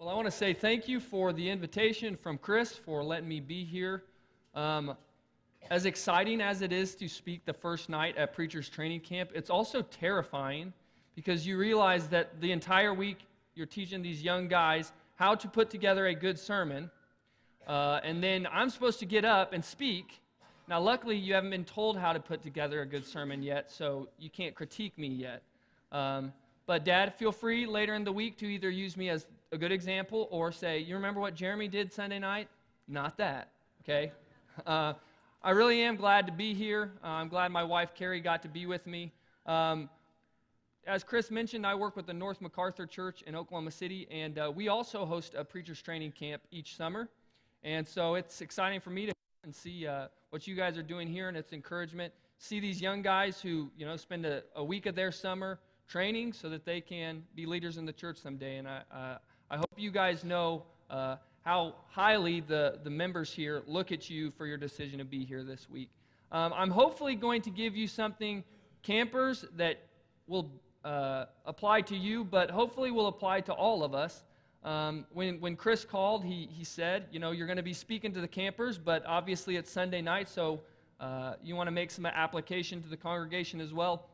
Well, I want to say thank you for the invitation from Chris for letting me be here. Um, as exciting as it is to speak the first night at Preacher's Training Camp, it's also terrifying because you realize that the entire week you're teaching these young guys how to put together a good sermon. Uh, and then I'm supposed to get up and speak. Now, luckily, you haven't been told how to put together a good sermon yet, so you can't critique me yet. Um, but, Dad, feel free later in the week to either use me as a good example or say, You remember what Jeremy did Sunday night? Not that, okay? Uh, I really am glad to be here. Uh, I'm glad my wife Carrie got to be with me. Um, as Chris mentioned, I work with the North MacArthur Church in Oklahoma City, and uh, we also host a preacher's training camp each summer. And so it's exciting for me to and see uh, what you guys are doing here, and it's encouragement. See these young guys who you know spend a, a, week of their summer training so that they can be leaders in the church someday. And I, uh, I hope you guys know uh, how highly the, the members here look at you for your decision to be here this week. Um, I'm hopefully going to give you something, campers, that will uh, apply to you, but hopefully will apply to all of us. Um, when, when Chris called, he, he said, You know, you're going to be speaking to the campers, but obviously it's Sunday night, so uh, you want to make some application to the congregation as well.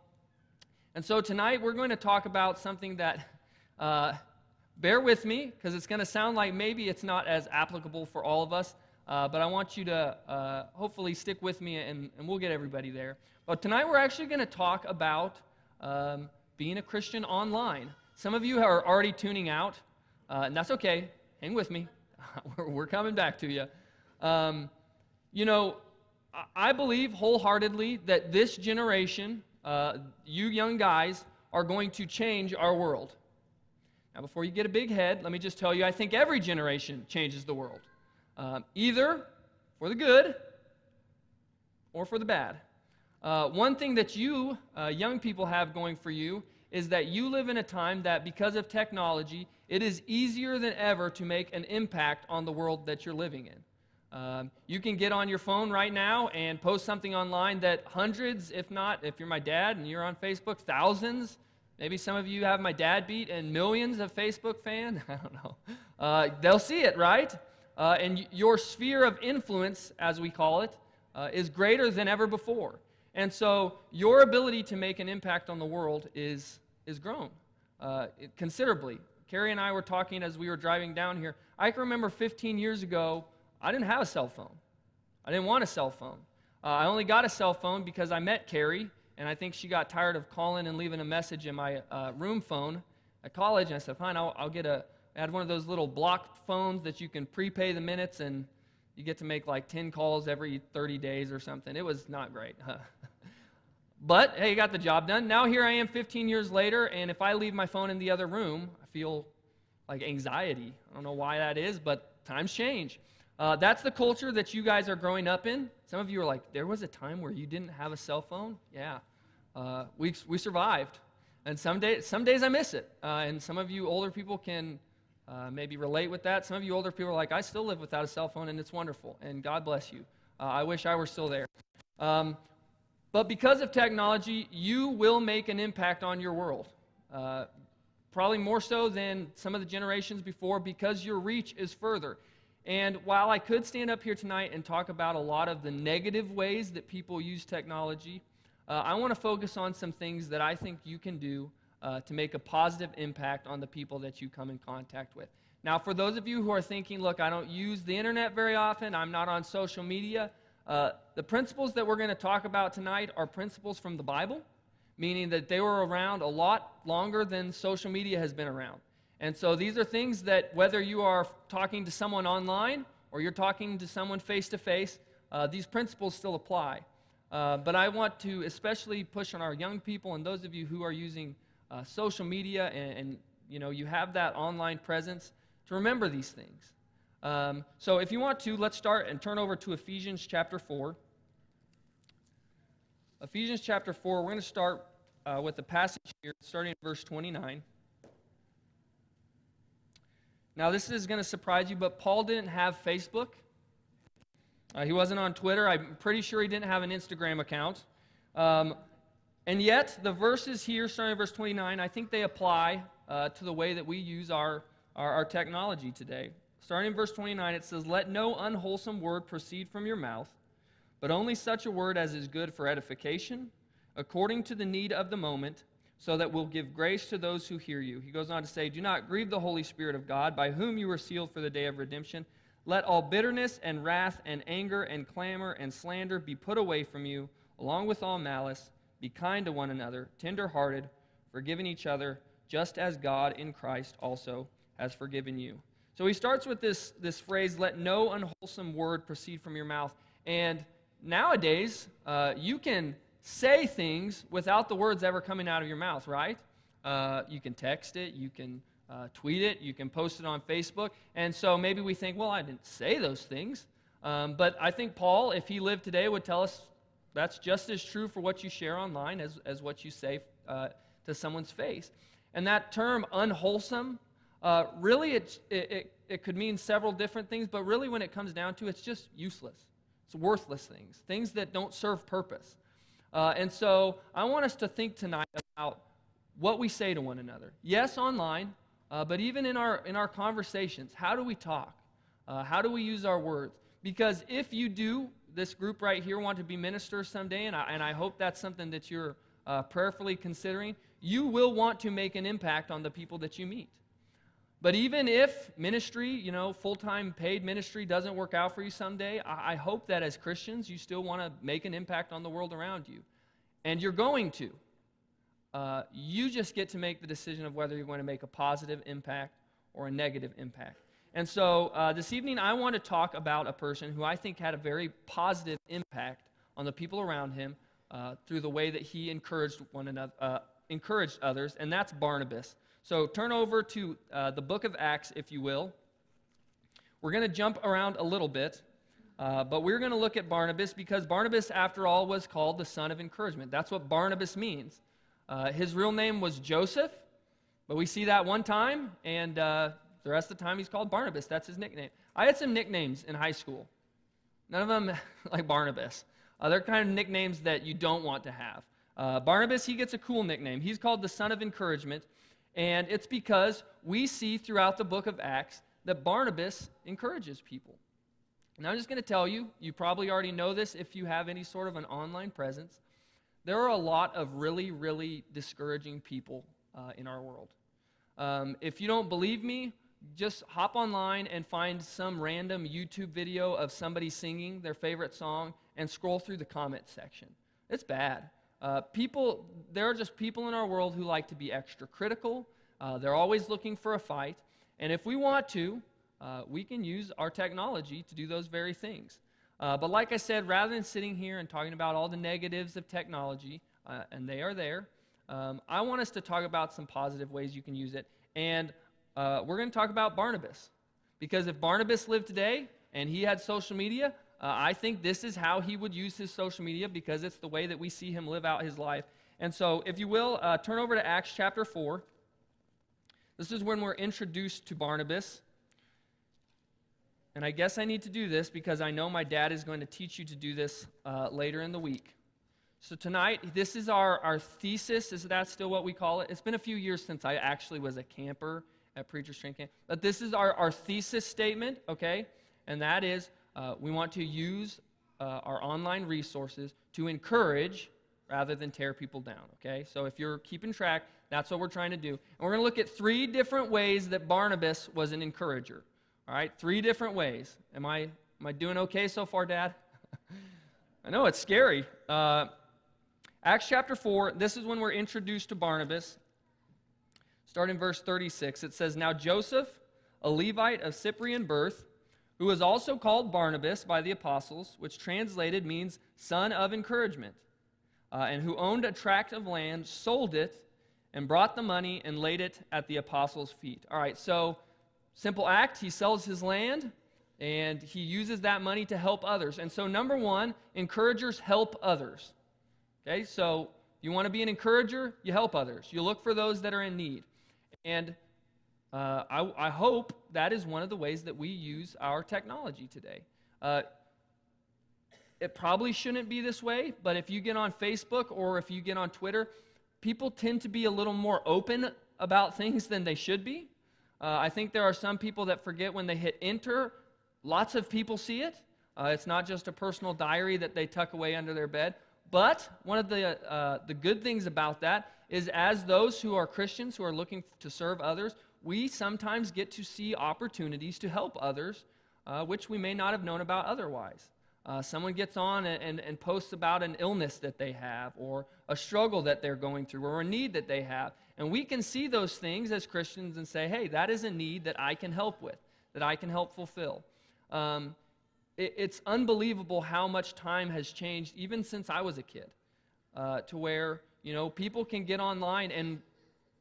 And so tonight we're going to talk about something that, uh, bear with me, because it's going to sound like maybe it's not as applicable for all of us, uh, but I want you to uh, hopefully stick with me and, and we'll get everybody there. But tonight we're actually going to talk about um, being a Christian online. Some of you are already tuning out, uh, and that's okay. Hang with me. we're, coming back to you. Um, you know, I believe wholeheartedly that this generation, uh, you young guys, are going to change our world. Now, before you get a big head, let me just tell you I think every generation changes the world, um, either for the good or for the bad. Uh, one thing that you, uh, young people, have going for you is that you live in a time that, because of technology, it is easier than ever to make an impact on the world that you're living in. Um, you can get on your phone right now and post something online that hundreds, if not, if you're my dad and you're on Facebook, thousands, maybe some of you have my dad beat and millions of Facebook fans. I don't know. Uh, they'll see it, right? Uh, and your sphere of influence, as we call it, uh, is greater than ever before. And so your ability to make an impact on the world is, is grown uh, considerably. Carrie and I were talking as we were driving down here. I can remember 15 years ago, I didn't have a cell phone. I didn't want a cell phone. Uh, I only got a cell phone because I met Carrie, and I think she got tired of calling and leaving a message in my uh, room phone at college. And I said, fine, I'll, I'll get a, I had one of those little block phones that you can prepay the minutes and you get to make like 10 calls every 30 days or something. It was not great. but hey, you got the job done. Now here I am 15 years later, and if I leave my phone in the other room, I feel like anxiety. I don't know why that is, but times change. Uh, that's the culture that you guys are growing up in. Some of you are like, there was a time where you didn't have a cell phone? Yeah. Uh, we, we survived. And some, day, some days I miss it. Uh, and some of you older people can uh, maybe relate with that. Some of you older people are like, I still live without a cell phone, and it's wonderful, and God bless you. Uh, I wish I were still there. Um, but because of technology, you will make an impact on your world. Uh, probably more so than some of the generations before because your reach is further. And while I could stand up here tonight and talk about a lot of the negative ways that people use technology, uh, I want to focus on some things that I think you can do uh, to make a positive impact on the people that you come in contact with. Now, for those of you who are thinking, look, I don't use the internet very often, I'm not on social media, uh, the principles that we're going to talk about tonight are principles from the Bible, meaning that they were around a lot longer than social media has been around. And so these are things that whether you are talking to someone online or you're talking to someone face to face, these principles still apply. Uh, but I want to especially push on our young people and those of you who are using uh, social media and, and, you know you have that online presence to remember these things. Um, so if you want to, let's start and turn over to Ephesians chapter 4. Ephesians chapter 4, we're going to start uh, with the passage here, starting in verse 29. Now, this is going to surprise you, but Paul didn't have Facebook. Uh, he wasn't on Twitter. I'm pretty sure he didn't have an Instagram account. Um, and yet, the verses here, starting in verse 29, I think they apply uh, to the way that we use our, our, our technology today. Starting in verse 29, it says, Let no unwholesome word proceed from your mouth, but only such a word as is good for edification, according to the need of the moment, so that we'll give grace to those who hear you. He goes on to say, Do not grieve the Holy Spirit of God, by whom you were sealed for the day of redemption. Let all bitterness and wrath and anger and clamor and slander be put away from you, along with all malice. Be kind to one another, tenderhearted, forgiving each other, just as God in Christ also has forgiven you. So he starts with this, this phrase, let no unwholesome word proceed from your mouth. And nowadays, uh, you can say things without the words ever coming out of your mouth, right? Uh, you can text it, you can uh, tweet it, you can post it on Facebook. And so maybe we think, well, I didn't say those things. Um, but I think Paul, if he lived today, would tell us that's just as true for what you share online as, as what you say uh, to someone's face. And that term, unwholesome, uh, really it, it, it could mean several different things, but really when it comes down to it, it's just useless. It's worthless things, things that don't serve purpose. Uh, and so I want us to think tonight about what we say to one another. Yes, online, uh, but even in our, in our conversations, how do we talk? Uh, how do we use our words? Because if you do, this group right here, want to be ministers someday, and I, and I hope that's something that you're uh, prayerfully considering, you will want to make an impact on the people that you meet. But even if ministry, you know, full time paid ministry doesn't work out for you someday, I, hope that as Christians, you still want to make an impact on the world around you. And you're going to. Uh, you just get to make the decision of whether you're going to make a positive impact or a negative impact. And so uh, this evening, I want to talk about a person who I think had a very positive impact on the people around him uh, through the way that he encouraged one another, uh, encouraged others, and that's Barnabas. So turn over to uh, the book of Acts, if you will. We're going to jump around a little bit, uh, but we're going to look at Barnabas because Barnabas, after all, was called the son of encouragement. That's what Barnabas means. Uh, his real name was Joseph, but we see that one time, and uh, the rest of the time he's called Barnabas. That's his nickname. I had some nicknames in high school. None of them like Barnabas. Uh, they're kind of nicknames that you don't want to have. Uh, Barnabas, he gets a cool nickname. He's called the son of encouragement, and it's because we see throughout the book of Acts that Barnabas encourages people. And I'm just going to tell you, you probably already know this if you have any sort of an online presence there are a lot of really, really discouraging people uh, in our world. Um, if you don't believe me, just hop online and find some random YouTube video of somebody singing their favorite song and scroll through the comment section. It's bad. Uh, people, there are just people in our world who like to be extra critical. Uh, they're always looking for a fight. And if we want to, uh, we can use our technology to do those very things. Uh, but like I said, rather than sitting here and talking about all the negatives of technology, uh, and they are there, um, I want us to talk about some positive ways you can use it. And uh, we're going to talk about Barnabas. Because if Barnabas lived today and he had social media, uh, I think this is how he would use his social media because it's the way that we see him live out his life. And so, if you will, uh, turn over to Acts chapter 4. This is when we're introduced to Barnabas. And I guess I need to do this because I know my dad is going to teach you to do this uh, later in the week. So tonight, this is our, our thesis. Is that still what we call it? It's been a few years since I actually was a camper at Preacher's Training Camp. But this is our, our thesis statement, okay? And that is uh, we want to use uh, our online resources to encourage rather than tear people down, okay? So if you're keeping track, that's what we're trying to do. And we're going to look at three different ways that Barnabas was an encourager. All right, three different ways. Am I, am I doing okay so far, Dad? I know it's scary. Uh, Acts chapter 4, this is when we're introduced to Barnabas. Start in verse 36. It says, Now Joseph, a Levite of Cyprian birth, who was also called Barnabas by the apostles, which translated means son of encouragement, uh, and who owned a tract of land, sold it, and brought the money and laid it at the apostles' feet. All right, so Simple act, he sells his land and he uses that money to help others. And so, number one, encouragers help others. Okay, so you want to be an encourager, you help others. You look for those that are in need. And uh, I, I, hope that is one of the ways that we use our technology today. Uh, it probably shouldn't be this way, but if you get on Facebook or if you get on Twitter, people tend to be a little more open about things than they should be. Uh, I think there are some people that forget when they hit enter, lots of people see it. Uh, it's not just a personal diary that they tuck away under their bed. But one of the, uh, the good things about that is, as those who are Christians who are looking to serve others, we sometimes get to see opportunities to help others, uh, which we may not have known about otherwise. Uh, someone gets on and, and, and, posts about an illness that they have, or a struggle that they're going through, or a need that they have. And we can see those things as Christians and say, hey, that is a need that I can help with, that I can help fulfill. Um, it, it's unbelievable how much time has changed, even since I was a kid, uh, to where, you know, people can get online and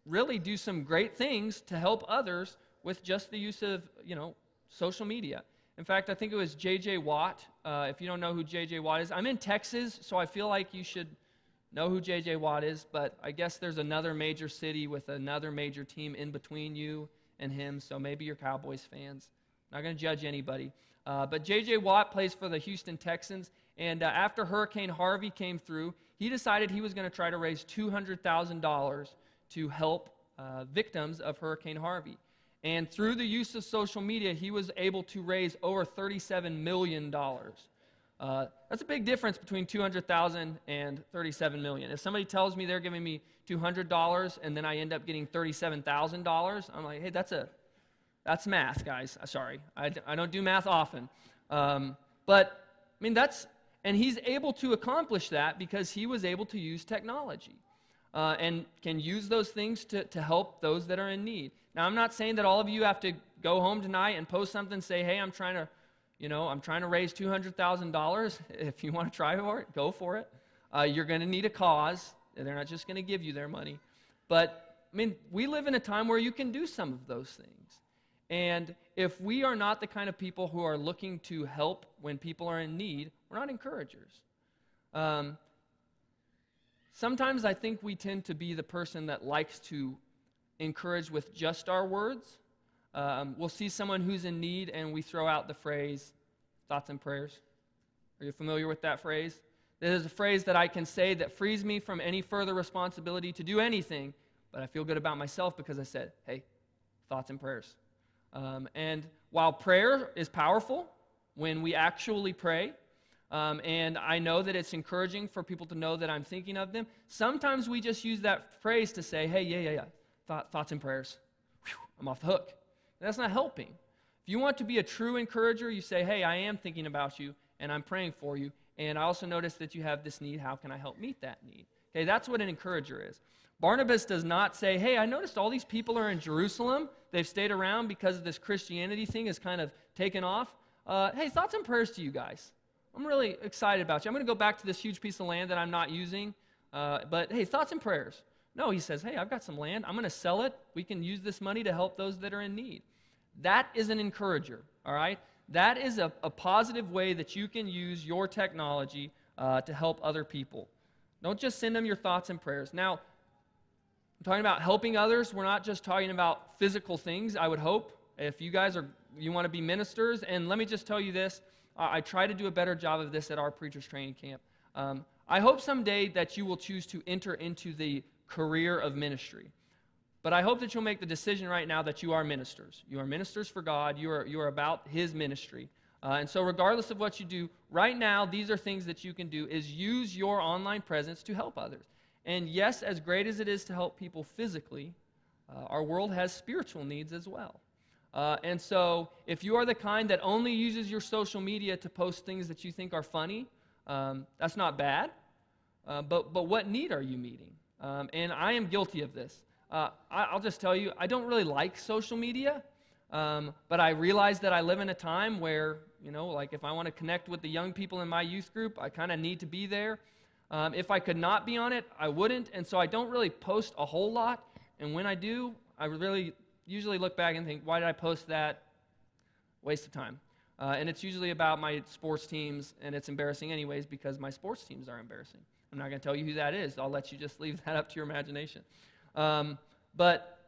really do some great things to help others with just the use of, you know, social media. In fact, I think it was J.J. Watt. Uh, if you don't know who J.J. Watt is, I'm in Texas, so I feel like you should know who J.J. Watt is, but I guess there's another major city with another major team in between you and him, so maybe you're Cowboys fans. Not going to judge anybody. Uh, but J.J. Watt plays for the Houston Texans, and uh, after Hurricane Harvey came through, he decided he was going to try to raise $200,000 to help uh, victims of Hurricane Harvey. And through the use of social media, he was able to raise over $37 million. Uh, that's a big difference between 200,000 and 37 million. If somebody tells me they're giving me $200 and then I end up getting $37,000, I'm like, hey, that's a that's math, guys. Uh, sorry, I, I don't do math often. Um, but I mean, that's and he's able to accomplish that because he was able to use technology uh, and can use those things to, to help those that are in need. Now, I'm not saying that all of you have to go home tonight and post something, say, hey, I'm trying to, you know, I'm trying to raise $200,000. If you want to try for it, go for it. Uh, you're going to need a cause. They're not just going to give you their money. But, I mean, we live in a time where you can do some of those things. And if we are not the kind of people who are looking to help when people are in need, we're not encouragers. Um, sometimes I think we tend to be the person that likes to encourage with just our words. Um, we'll see someone who's in need and we throw out the phrase, thoughts and prayers. Are you familiar with that phrase? This is a phrase that I can say that frees me from any further responsibility to do anything, but I feel good about myself because I said, hey, thoughts and prayers. Um, and while prayer is powerful, when we actually pray, um, and I know that it's encouraging for people to know that I'm thinking of them, sometimes we just use that phrase to say, hey, yeah, yeah, yeah, Thought, thoughts and prayers. Whew, I'm off the hook. That's not helping. If you want to be a true encourager, you say, hey, I am thinking about you and I'm praying for you. And I also notice that you have this need. How can I help meet that need? Okay, that's what an encourager is. Barnabas does not say, hey, I noticed all these people are in Jerusalem. They've stayed around because this Christianity thing has kind of taken off. Uh, hey, thoughts and prayers to you guys. I'm really excited about you. I'm going to go back to this huge piece of land that I'm not using. Uh, but hey, thoughts and prayers. No, he says, hey, I've got some land. I'm going to sell it. We can use this money to help those that are in need. That is an encourager, all right? That is a, a positive way that you can use your technology uh, to help other people. Don't just send them your thoughts and prayers. Now, I'm talking about helping others. We're not just talking about physical things, I would hope. If you guys are, you want to be ministers, and let me just tell you this I, try to do a better job of this at our preachers training camp. Um, I hope someday that you will choose to enter into the career of ministry. But I hope that you'll make the decision right now that you are ministers. You are ministers for God. You are, you are about His ministry. Uh, and so, regardless of what you do, right now, these are things that you can do is use your online presence to help others. And yes, as great as it is to help people physically, uh, our world has spiritual needs as well. Uh, and so, if you are the kind that only uses your social media to post things that you think are funny, um, that's not bad. Uh, but, but what need are you meeting? Um, and I am guilty of this. Uh, I, will just tell you, I don't really like social media, um, but I realize that I live in a time where, you know, like if I want to connect with the young people in my youth group, I kind of need to be there. Um, if I could not be on it, I wouldn't. And so I don't really post a whole lot. And when I do, I really usually look back and think, why did I post that? Waste of time. Uh, and it's usually about my sports teams, and it's embarrassing anyways because my sports teams are embarrassing. I'm not going to tell you who that is. I'll let you just leave that up to your imagination. Um, but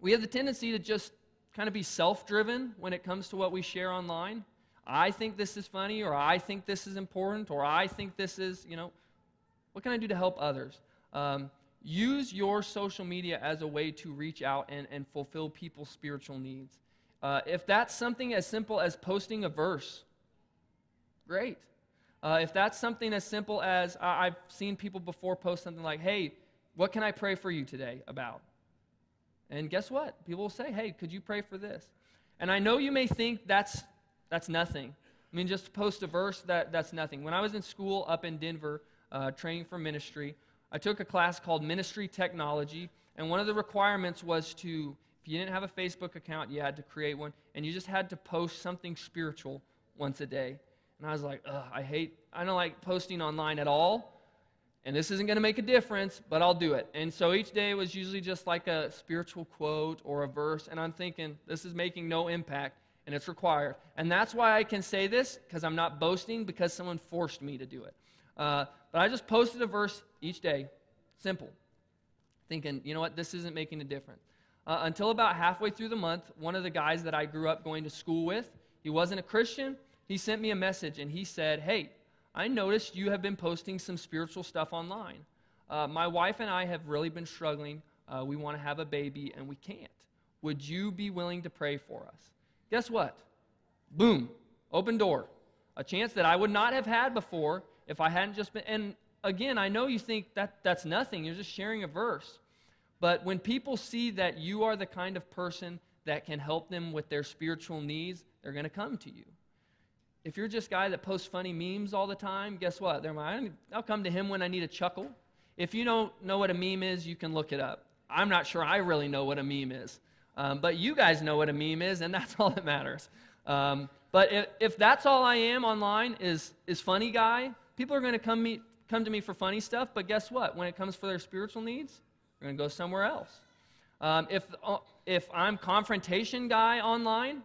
we have the tendency to just kind of be self driven when it comes to what we share online. I think this is funny, or I think this is important, or I think this is, you know, what can I do to help others? Um, use your social media as a way to reach out and, and fulfill people's spiritual needs. Uh, if that's something as simple as posting a verse, great. Uh, if that's something as simple as I, I've seen people before post something like, hey, what can I pray for you today about? And guess what? People will say, hey, could you pray for this? And I know you may think that's, that's nothing. I mean, just post a verse, that, that's nothing. When I was in school up in Denver, uh, training for ministry, I took a class called Ministry Technology, and one of the requirements was to, if you didn't have a Facebook account, you had to create one, and you just had to post something spiritual once a day. And I was like, I hate, I don't like posting online at all, and this isn't going to make a difference, but I'll do it. And so each day was usually just like a spiritual quote or a verse, and I'm thinking, this is making no impact, and it's required. And that's why I can say this, because I'm not boasting, because someone forced me to do it. Uh, but I just posted a verse each day, simple, thinking, you know what, this isn't making a difference. Uh, until about halfway through the month, one of the guys that I grew up going to school with, he wasn't a Christian. He sent me a message and he said, Hey, I noticed you have been posting some spiritual stuff online. Uh, my wife and I have really been struggling. Uh, we want to have a baby and we can't. Would you be willing to pray for us? Guess what? Boom, open door. A chance that I would not have had before if I hadn't just been. And again, I know you think that that's nothing. You're just sharing a verse. But when people see that you are the kind of person that can help them with their spiritual needs, they're going to come to you. If you're just guy that posts funny memes all the time, guess what? They're like, I'll come to him when I need a chuckle. If you don't know what a meme is, you can look it up. I'm not sure I really know what a meme is. Um, but you guys know what a meme is, and that's all that matters. Um, but if, if that's all I am online is, is funny guy, people are going to come, meet, come to me for funny stuff, but guess what? When it comes for their spiritual needs, they're going to go somewhere else. Um, if, uh, if I'm confrontation guy online,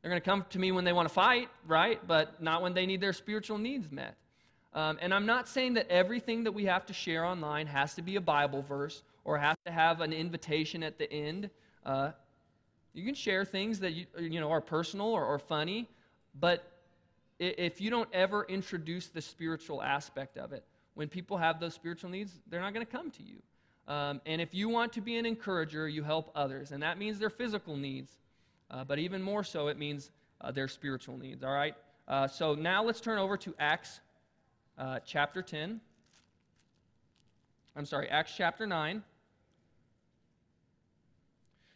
they're going to come to me when they want to fight, right? But not when they need their spiritual needs met. Um, and I'm not saying that everything that we have to share online has to be a Bible verse or has to have an invitation at the end. Uh, you can share things that you, you know are personal or, or funny, but if you don't ever introduce the spiritual aspect of it, when people have those spiritual needs, they're not going to come to you. Um, and if you want to be an encourager, you help others. And that means their physical needs, uh, but even more so, it means uh, their spiritual needs. All right? Uh, so now let's turn over to Acts uh, chapter 10. I'm sorry, Acts chapter 9.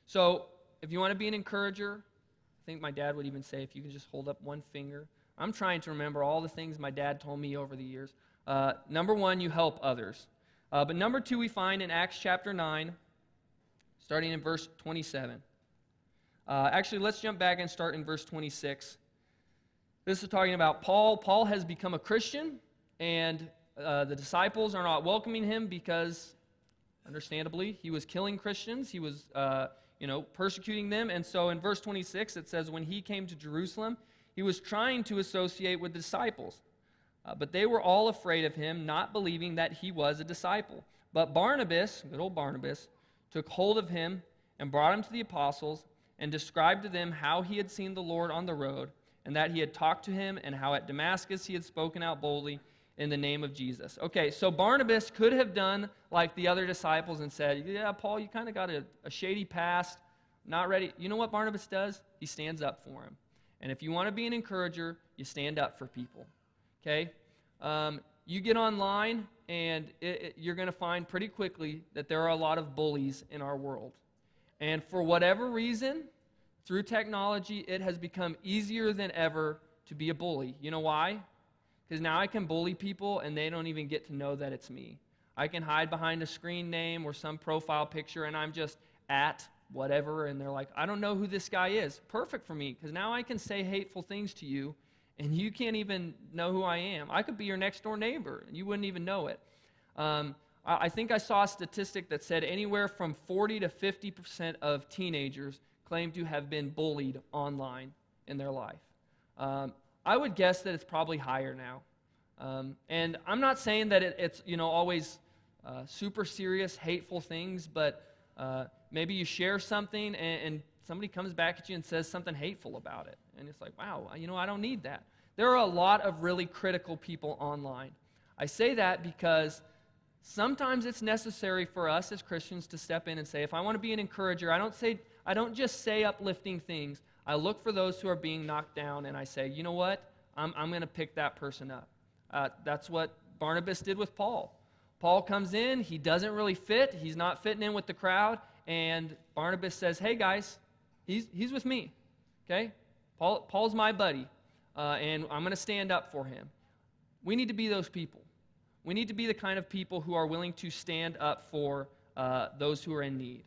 So if you want to be an encourager, I think my dad would even say if you can just hold up one finger. I'm trying to remember all the things my dad told me over the years. Uh, number one, you help others. Uh, but number two, we find in Acts chapter 9, starting in verse 27. Uh, actually, let's jump back and start in verse 26. This is talking about Paul. Paul has become a Christian, and uh, the disciples are not welcoming him because, understandably, he was killing Christians. He was, uh, you know, persecuting them. And so in verse 26, it says, When he came to Jerusalem, he was trying to associate with the disciples. Uh, but they were all afraid of him, not believing that he was a disciple. But Barnabas, good old Barnabas, took hold of him and brought him to the apostles and described to them how he had seen the Lord on the road and that he had talked to him and how at Damascus he had spoken out boldly in the name of Jesus. Okay, so Barnabas could have done like the other disciples and said, Yeah, Paul, you kind of got a, a shady past, not ready. You know what Barnabas does? He stands up for him. And if you want to be an encourager, you stand up for people. Okay? Um, you get online, and it, it, you're going to find pretty quickly that there are a lot of bullies in our world. And for whatever reason, through technology, it has become easier than ever to be a bully. You know why? Because now I can bully people, and they don't even get to know that it's me. I can hide behind a screen name or some profile picture, and I'm just at whatever, and they're like, I don't know who this guy is. Perfect for me, because now I can say hateful things to you, and you can't even know who I am. I could be your next door neighbor, and you wouldn't even know it. Um, I think I saw a statistic that said anywhere from 40 to 50% of teenagers claim to have been bullied online in their life. Um, I would guess that it's probably higher now. Um, and I'm not saying that it, it's you know always uh, super serious, hateful things, but uh, maybe you share something and, and, somebody comes back at you and says something hateful about it. And it's like, wow, you know, I don't need that. There are a lot of really critical people online. I say that because Sometimes it's necessary for us as Christians to step in and say, if I want to be an encourager, I don't say I don't just say uplifting things. I look for those who are being knocked down and I say, you know what? I'm, I'm going to pick that person up. Uh, that's what Barnabas did with Paul. Paul comes in, he doesn't really fit, he's not fitting in with the crowd, and Barnabas says, hey guys, he's, he's with me. Okay? Paul, Paul's my buddy, uh, and I'm going to stand up for him. We need to be those people. We need to be the kind of people who are willing to stand up for uh, those who are in need.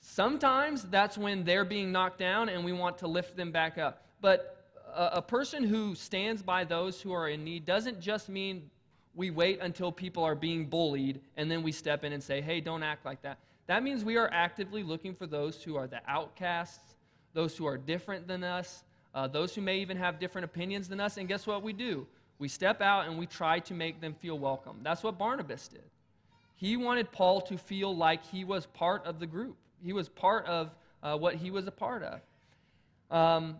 Sometimes that's when they're being knocked down and we want to lift them back up. But a, a person who stands by those who are in need doesn't just mean we wait until people are being bullied and then we step in and say, hey, don't act like that. That means we are actively looking for those who are the outcasts, those who are different than us, uh, those who may even have different opinions than us. And guess what we do? We step out and we try to make them feel welcome. That's what Barnabas did. He wanted Paul to feel like he was part of the group, he was part of uh, what he was a part of. Um,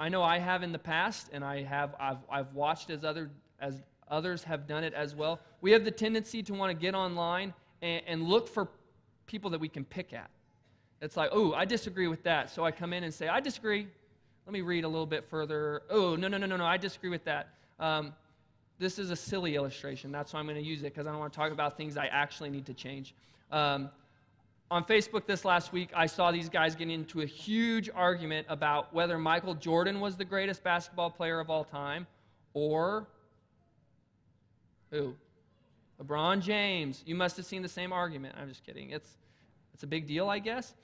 I know I have in the past, and I have I've, I've watched as other as others have done it as well. We have the tendency to want to get online and, and look for people that we can pick at. It's like, oh, I disagree with that. So I come in and say, I disagree. Let me read a little bit further. Oh, no, no, no, no, no, I disagree with that. Um, this is a silly illustration. That's why I'm going to use it because I don't want to talk about things I actually need to change. Um, on Facebook this last week, I saw these guys getting into a huge argument about whether Michael Jordan was the greatest basketball player of all time or who? LeBron James. You must have seen the same argument. I'm just kidding. It's, it's a big deal, I guess.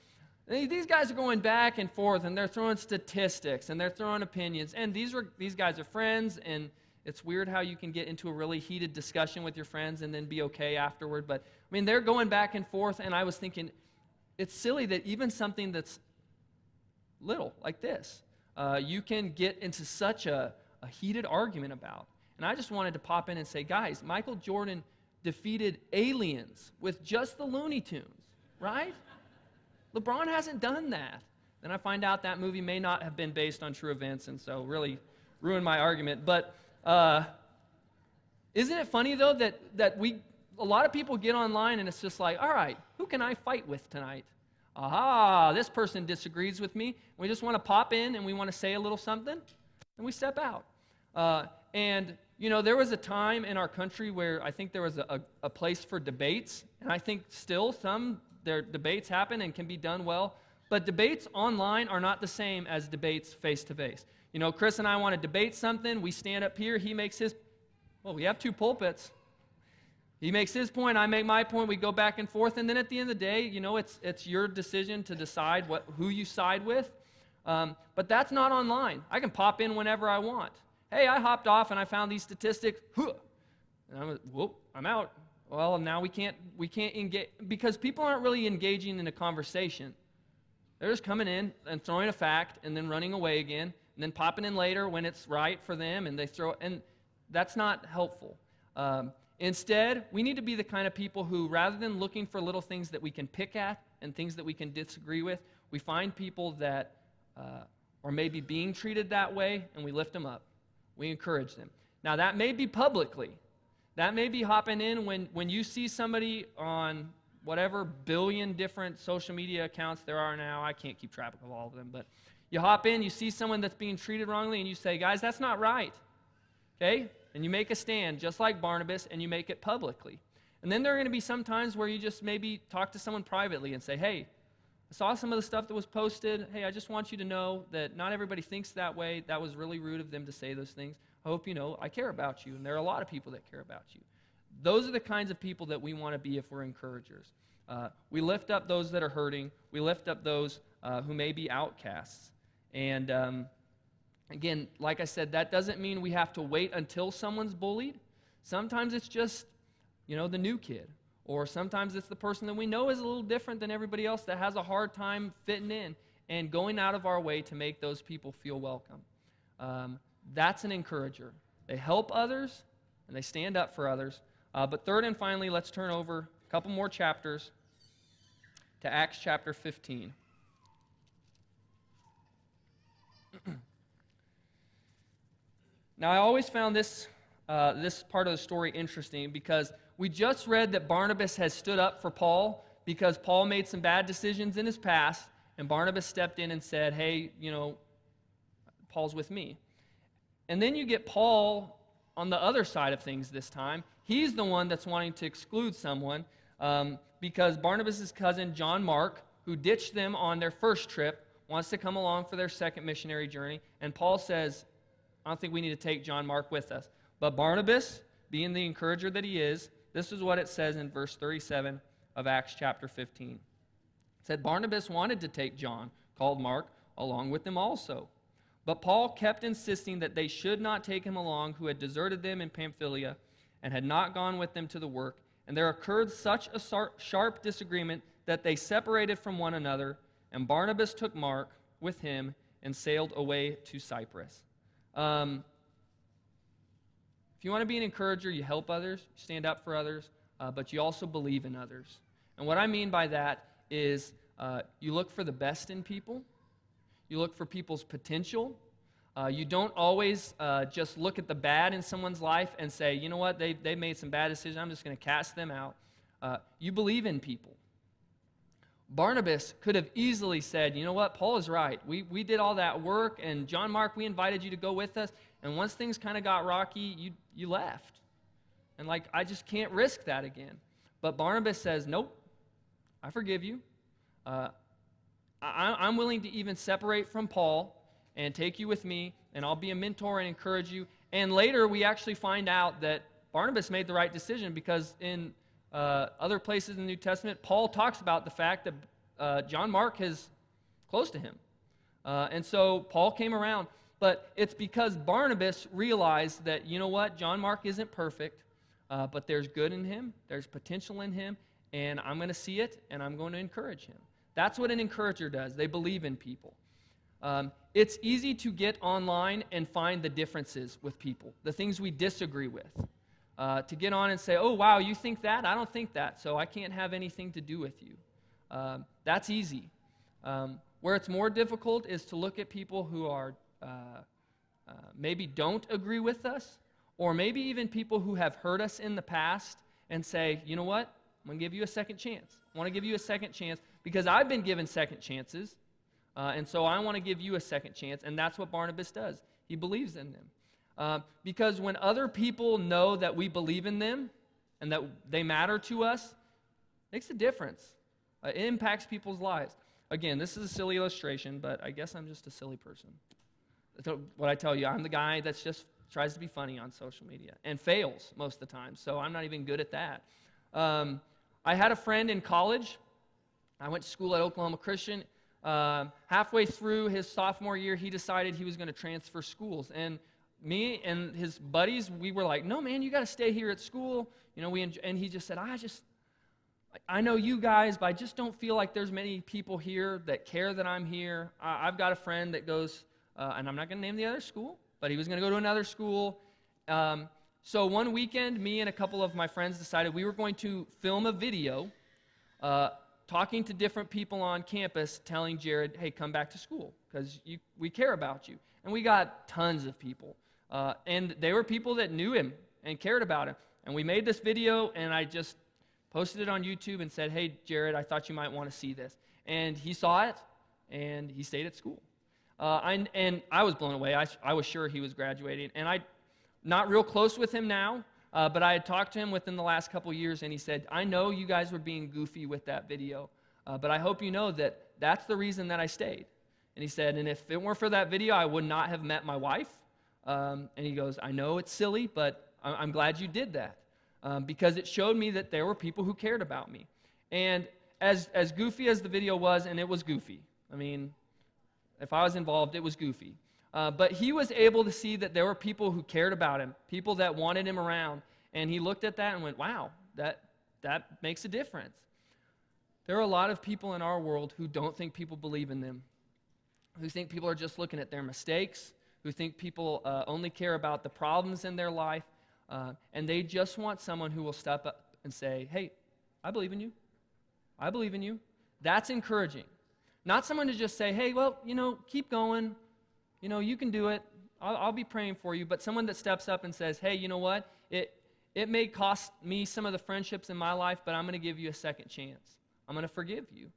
These guys are going back and forth, and they're throwing statistics, and they're throwing opinions. And these, are, these guys are friends, and it's weird how you can get into a really heated discussion with your friends and then be okay afterward. But, I mean, they're going back and forth, and I was thinking, it's silly that even something that's little, like this, uh, you can get into such a, a heated argument about. And I just wanted to pop in and say, guys, Michael Jordan defeated aliens with just the Looney Tunes, right? LeBron hasn't done that. Then I find out that movie may not have been based on true events, and so really ruined my argument. But uh, isn't it funny though that that we a lot of people get online and it's just like, all right, who can I fight with tonight? Aha, this person disagrees with me. We just want to pop in and we want to say a little something, and we step out. Uh, and you know, there was a time in our country where I think there was a, a, a place for debates, and I think still some their debates happen and can be done well. But debates online are not the same as debates face to face. You know, Chris and I want to debate something. We stand up here. He makes his, well, we have two pulpits. He makes his point, I make my point, we go back and forth, and then at the end of the day, you know, it's, it's your decision to decide what, who you side with. Um, but that's not online. I can pop in whenever I want. Hey, I hopped off and I found these statistics. And I'm, whoop, I'm out. Well now we can't we can't engage because people aren't really engaging in a conversation. They're just coming in and throwing a fact and then running away again and then popping in later when it's right for them and they throw and that's not helpful. Um, instead we need to be the kind of people who rather than looking for little things that we can pick at and things that we can disagree with we find people that uh, are maybe being treated that way and we lift them up we encourage them now that may be publicly that may be hopping in when, when you see somebody on whatever billion different social media accounts there are now. I can't keep track of all of them, but you hop in, you see someone that's being treated wrongly, and you say, guys, that's not right. Okay? And you make a stand, just like Barnabas, and you make it publicly. And then there are going to be some times where you just maybe talk to someone privately and say, hey, I saw some of the stuff that was posted. Hey, I just want you to know that not everybody thinks that way. That was really rude of them to say those things. I hope you know I care about you, and there are a lot of people that care about you. Those are the kinds of people that we want to be if we're encouragers. Uh, we lift up those that are hurting, we lift up those uh, who may be outcasts. And um, again, like I said, that doesn't mean we have to wait until someone's bullied. Sometimes it's just, you know, the new kid. Or sometimes it's the person that we know is a little different than everybody else that has a hard time fitting in and going out of our way to make those people feel welcome. Um, that's an encourager. They help others and they stand up for others. Uh, but third and finally, let's turn over a couple more chapters to Acts chapter 15. now, I always found this uh, this part of the story interesting because we just read that Barnabas has stood up for Paul because Paul made some bad decisions in his past, and Barnabas stepped in and said, Hey, you know, Paul's with me. And then you get Paul on the other side of things this time. He's the one that's wanting to exclude someone um, because Barnabas' cousin, John Mark, who ditched them on their first trip, wants to come along for their second missionary journey. And Paul says, I don't think we need to take John Mark with us. But Barnabas, being the encourager that he is, this is what it says in verse 37 of Acts chapter 15. It said, Barnabas wanted to take John, called Mark, along with them also. But Paul kept insisting that they should not take him along, who had deserted them in Pamphylia and had not gone with them to the work. And there occurred such a sharp disagreement that they separated from one another, and Barnabas took Mark with him and sailed away to Cyprus. Um, you want to be an encourager, you help others, you stand up for others, uh, but you also believe in others. And what I mean by that is uh, you look for the best in people, you look for people's potential. Uh, you don't always uh, just look at the bad in someone's life and say, you know what, they, they made some bad decisions, I'm just going to cast them out. Uh, you believe in people. Barnabas could have easily said, you know what, Paul is right. We, we did all that work, and John Mark, we invited you to go with us, and once things kind of got rocky, you, you left. And like, I just can't risk that again. But Barnabas says, nope, I forgive you. Uh, I, am willing to even separate from Paul and take you with me, and I'll be a mentor and encourage you. And later, we actually find out that Barnabas made the right decision because in uh, other places in the New Testament, Paul talks about the fact that uh, John Mark is close to him. Uh, and so Paul came around. But it's because Barnabas realized that, you know what, John Mark isn't perfect, uh, but there's good in him, there's potential in him, and I'm going to see it, and I'm going to encourage him. That's what an encourager does. They believe in people. Um, it's easy to get online and find the differences with people, the things we disagree with. Uh, to get on and say, oh, wow, you think that? I don't think that, so I can't have anything to do with you. Um, that's easy. Um, where it's more difficult is to look at people who are uh, uh, maybe don't agree with us, or maybe even people who have hurt us in the past and say, you know what? I'm going to give you a second chance. I want to give you a second chance because I've been given second chances. Uh, and so I want to give you a second chance. And that's what Barnabas does. He believes in them. Uh, because when other people know that we believe in them and that they matter to us, it makes a difference. Uh, it impacts people's lives. Again, this is a silly illustration, but I guess I'm just a silly person. What I tell you, I'm the guy that's just tries to be funny on social media and fails most of the time. So I'm not even good at that. Um, I had a friend in college I went to school at Oklahoma Christian. Uh, halfway through his sophomore year, he decided he was going to transfer schools. And me and his buddies, we were like, no, man, you got to stay here at school. You know, we and he just said, I just, I know you guys, but I just don't feel like there's many people here that care that I'm here. I, have got a friend that goes, uh, and I'm not going to name the other school, but he was going to go to another school. Um, so one weekend, me and a couple of my friends decided we were going to film a video uh, talking to different people on campus, telling Jared, hey, come back to school because we care about you. And we got tons of people. Uh, and they were people that knew him and cared about him. And we made this video, and I just posted it on YouTube and said, hey, Jared, I thought you might want to see this. And he saw it, and he stayed at school. Uh, I, and I was blown away. I, I was sure he was graduating. And I, not real close with him now, uh, but I had talked to him within the last couple years, and he said, I know you guys were being goofy with that video, uh, but I hope you know that that's the reason that I stayed. And he said, and if it weren't for that video, I would not have met my wife. Um, and he goes, I know it's silly, but I'm glad you did that um, because it showed me that there were people who cared about me. And as, as goofy as the video was, and it was goofy, I mean, if I was involved, it was goofy. Uh, but he was able to see that there were people who cared about him, people that wanted him around. And he looked at that and went, wow, that, that makes a difference. There are a lot of people in our world who don't think people believe in them, who think people are just looking at their mistakes, who think people uh, only care about the problems in their life, uh, and they just want someone who will step up and say, hey, I believe in you. I believe in you. That's encouraging. Not someone to just say, hey, well, you know, keep going you know, you can do it. I'll, I'll be praying for you. But someone that steps up and says, hey, you know what? It, it may cost me some of the friendships in my life, but I'm going to give you a second chance. I'm going to forgive you.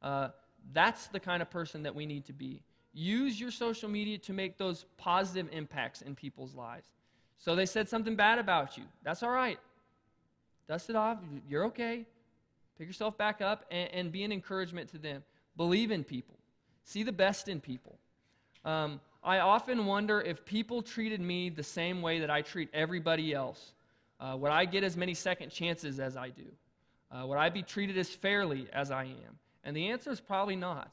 Uh, that's the kind of person that we need to be. Use your social media to make those positive impacts in people's lives. So they said something bad about you. That's all right. Dust it off. You're okay. Pick yourself back up and, and be an encouragement to them. Believe in people. See the best in people. Um, I often wonder if people treated me the same way that I treat everybody else. Uh, would I get as many second chances as I do? Uh, would I be treated as fairly as I am? And the answer is probably not.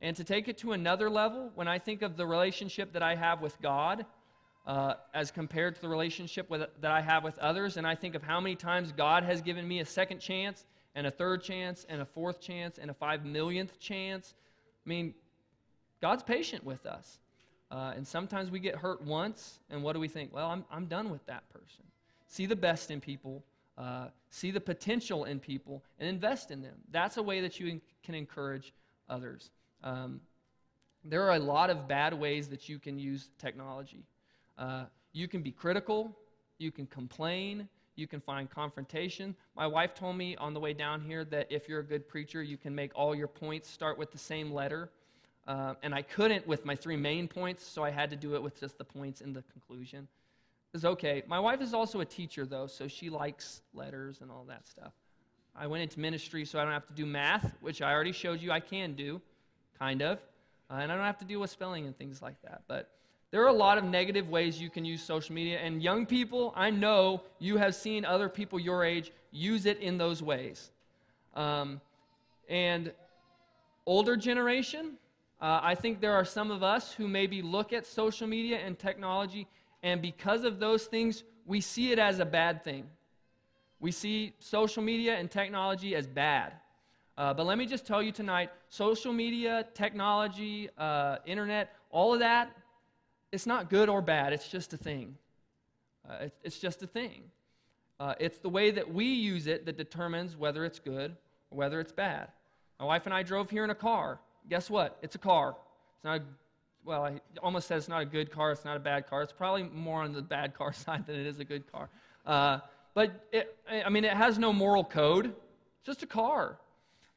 And to take it to another level, when I think of the relationship that I have with God, uh, as compared to the relationship with, that I have with others, and I think of how many times God has given me a second chance, and a third chance, and a fourth chance, and a five millionth chance. I mean, God's patient with us. Uh, and sometimes we get hurt once, and what do we think? Well, I'm, I'm done with that person. See the best in people, uh, see the potential in people, and invest in them. That's a way that you can encourage others. Um, there are a lot of bad ways that you can use technology. Uh, you can be critical, you can complain, you can find confrontation. My wife told me on the way down here that if you're a good preacher, you can make all your points start with the same letter. Uh, and I couldn't with my three main points, so I had to do it with just the points in the conclusion. It's okay. My wife is also a teacher, though, so she likes letters and all that stuff. I went into ministry so I don't have to do math, which I already showed you I can do, kind of. Uh, and I don't have to deal with spelling and things like that. But there are a lot of negative ways you can use social media. And young people, I know you have seen other people your age use it in those ways. Um, and older generation, uh, I think there are some of us who maybe look at social media and technology, and because of those things, we see it as a bad thing. We see social media and technology as bad. Uh, but let me just tell you tonight social media, technology, uh, internet, all of that it's not good or bad, it's just a thing. Uh, it, it's just a thing. Uh, it's the way that we use it that determines whether it's good or whether it's bad. My wife and I drove here in a car. Guess what? It's a car. It's not a, well, I almost said it's not a good car, it's not a bad car. It's probably more on the bad car side than it is a good car. Uh, but it, I mean, it has no moral code. It's just a car.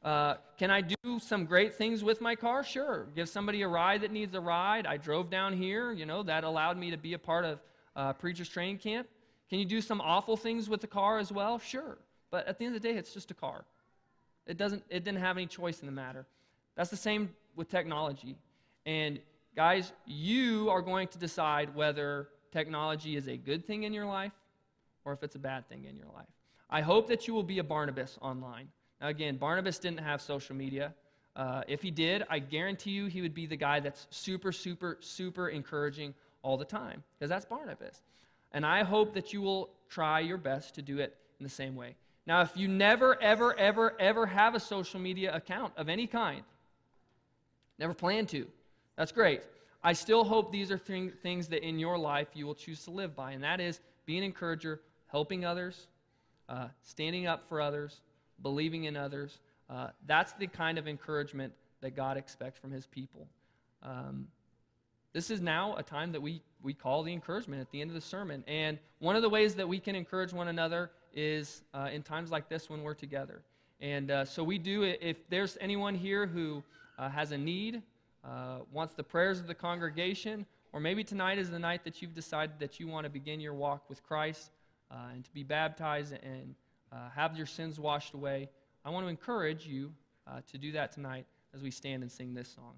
Uh, can I do some great things with my car? Sure. Give somebody a ride that needs a ride. I drove down here. You know, that allowed me to be a part of uh, Preacher's Training Camp. Can you do some awful things with the car as well? Sure. But at the end of the day, it's just a car. It, doesn't, it didn't have any choice in the matter. That's the same with technology. And guys, you are going to decide whether technology is a good thing in your life or if it's a bad thing in your life. I hope that you will be a Barnabas online. Now, again, Barnabas didn't have social media. Uh, if he did, I guarantee you he would be the guy that's super, super, super encouraging all the time, because that's Barnabas. And I hope that you will try your best to do it in the same way. Now, if you never, ever, ever, ever have a social media account of any kind, never plan to, that's great. I still hope these are th- things that in your life you will choose to live by, and that is being an encourager, helping others, uh, standing up for others, believing in others. Uh, that's the kind of encouragement that God expects from his people. Um, this is now a time that we, we call the encouragement at the end of the sermon. And one of the ways that we can encourage one another is uh, in times like this when we're together. And uh, so we do, if there's anyone here who uh, has a need, uh, wants the prayers of the congregation, or maybe tonight is the night that you've decided that you want to begin your walk with Christ uh, and to be baptized and uh, have your sins washed away, I want to encourage you uh, to do that tonight as we stand and sing this song.